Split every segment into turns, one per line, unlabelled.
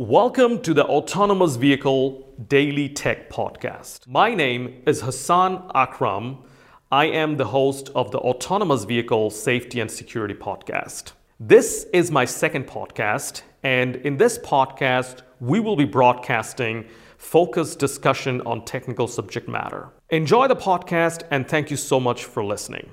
Welcome to the Autonomous Vehicle Daily Tech Podcast. My name is Hassan Akram. I am the host of the Autonomous Vehicle Safety and Security Podcast. This is my second podcast, and in this podcast, we will be broadcasting focused discussion on technical subject matter. Enjoy the podcast, and thank you so much for listening.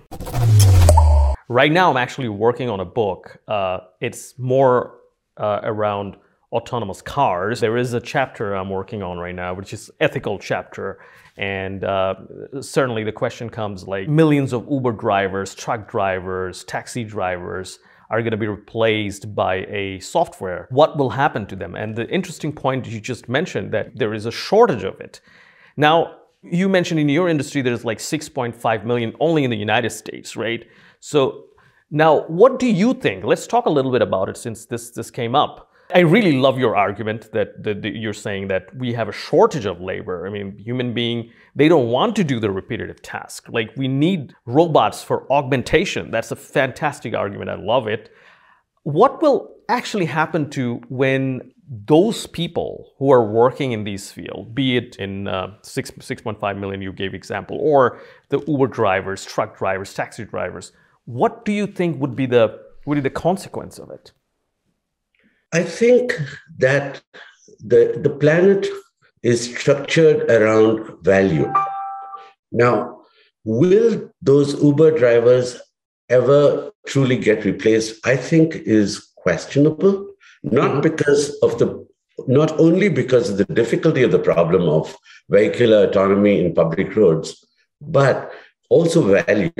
Right now, I'm actually working on a book. Uh, it's more uh, around autonomous cars. There is a chapter I'm working on right now, which is ethical chapter. And uh, certainly the question comes like millions of Uber drivers, truck drivers, taxi drivers are going to be replaced by a software. What will happen to them? And the interesting point you just mentioned that there is a shortage of it. Now, you mentioned in your industry there's like 6.5 million only in the United States, right? So now, what do you think? Let's talk a little bit about it since this this came up. I really love your argument that, that, that, you're saying that we have a shortage of labor. I mean, human being, they don't want to do the repetitive task. Like we need robots for augmentation. That's a fantastic argument. I love it. What will actually happen to when those people who are working in these fields, be it in uh, 6, 6.5 million you gave example, or the Uber drivers, truck drivers, taxi drivers, what do you think would be the, would be the consequence of it?
I think that the, the planet is structured around value. Now, will those Uber drivers ever truly get replaced? I think is questionable, not mm-hmm. because of the not only because of the difficulty of the problem of vehicular autonomy in public roads, but also value.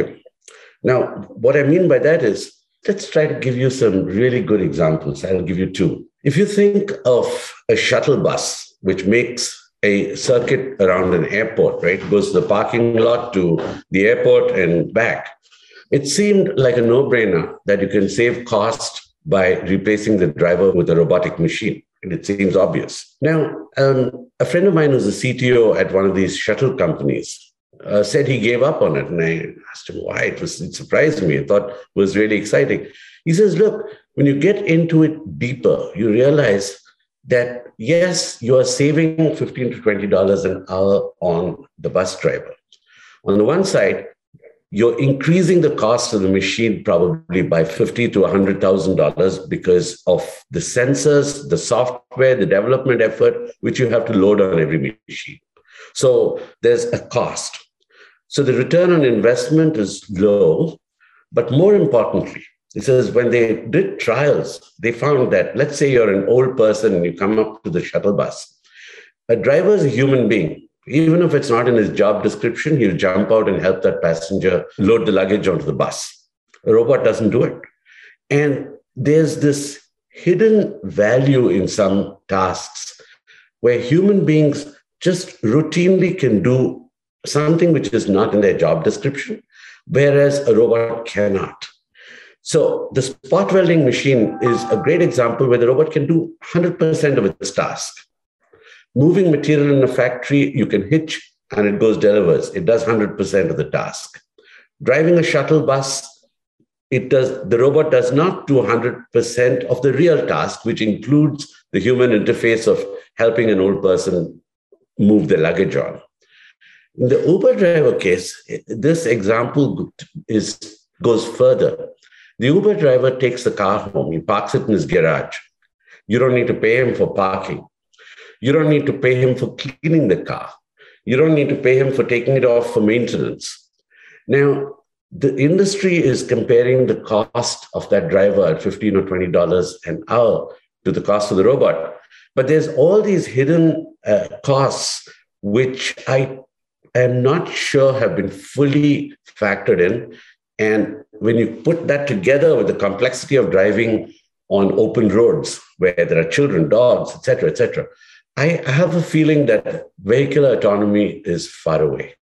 Now, what I mean by that is Let's try to give you some really good examples. I'll give you two. If you think of a shuttle bus, which makes a circuit around an airport, right? Goes to the parking lot to the airport and back. It seemed like a no brainer that you can save cost by replacing the driver with a robotic machine. And it seems obvious. Now, um, a friend of mine who's a CTO at one of these shuttle companies uh, said he gave up on it. And I asked him why. It was it surprised me. I thought it was really exciting. He says, look, when you get into it deeper, you realize that yes, you are saving 15 to $20 an hour on the bus driver. On the one side, you're increasing the cost of the machine probably by fifty to hundred thousand dollars because of the sensors, the software, the development effort which you have to load on every machine. So there's a cost. So the return on investment is low. But more importantly, it says when they did trials, they found that let's say you're an old person and you come up to the shuttle bus. A driver is a human being. Even if it's not in his job description, he'll jump out and help that passenger load the luggage onto the bus. A robot doesn't do it. And there's this hidden value in some tasks where human beings just routinely can do something which is not in their job description, whereas a robot cannot. So the spot welding machine is a great example where the robot can do 100% of its task. Moving material in a factory, you can hitch and it goes delivers. It does 100% of the task. Driving a shuttle bus, it does the robot does not do 100% of the real task, which includes the human interface of helping an old person move the luggage on. In the Uber driver case, this example is goes further. The Uber driver takes the car home, he parks it in his garage. You don't need to pay him for parking. You don't need to pay him for cleaning the car. You don't need to pay him for taking it off for maintenance. Now, the industry is comparing the cost of that driver at 15 or $20 an hour to the cost of the robot. But there's all these hidden uh, costs, which I I'm not sure have been fully factored in. And when you put that together with the complexity of driving on open roads where there are children, dogs, etc., etc., I have a feeling that vehicular autonomy is far away.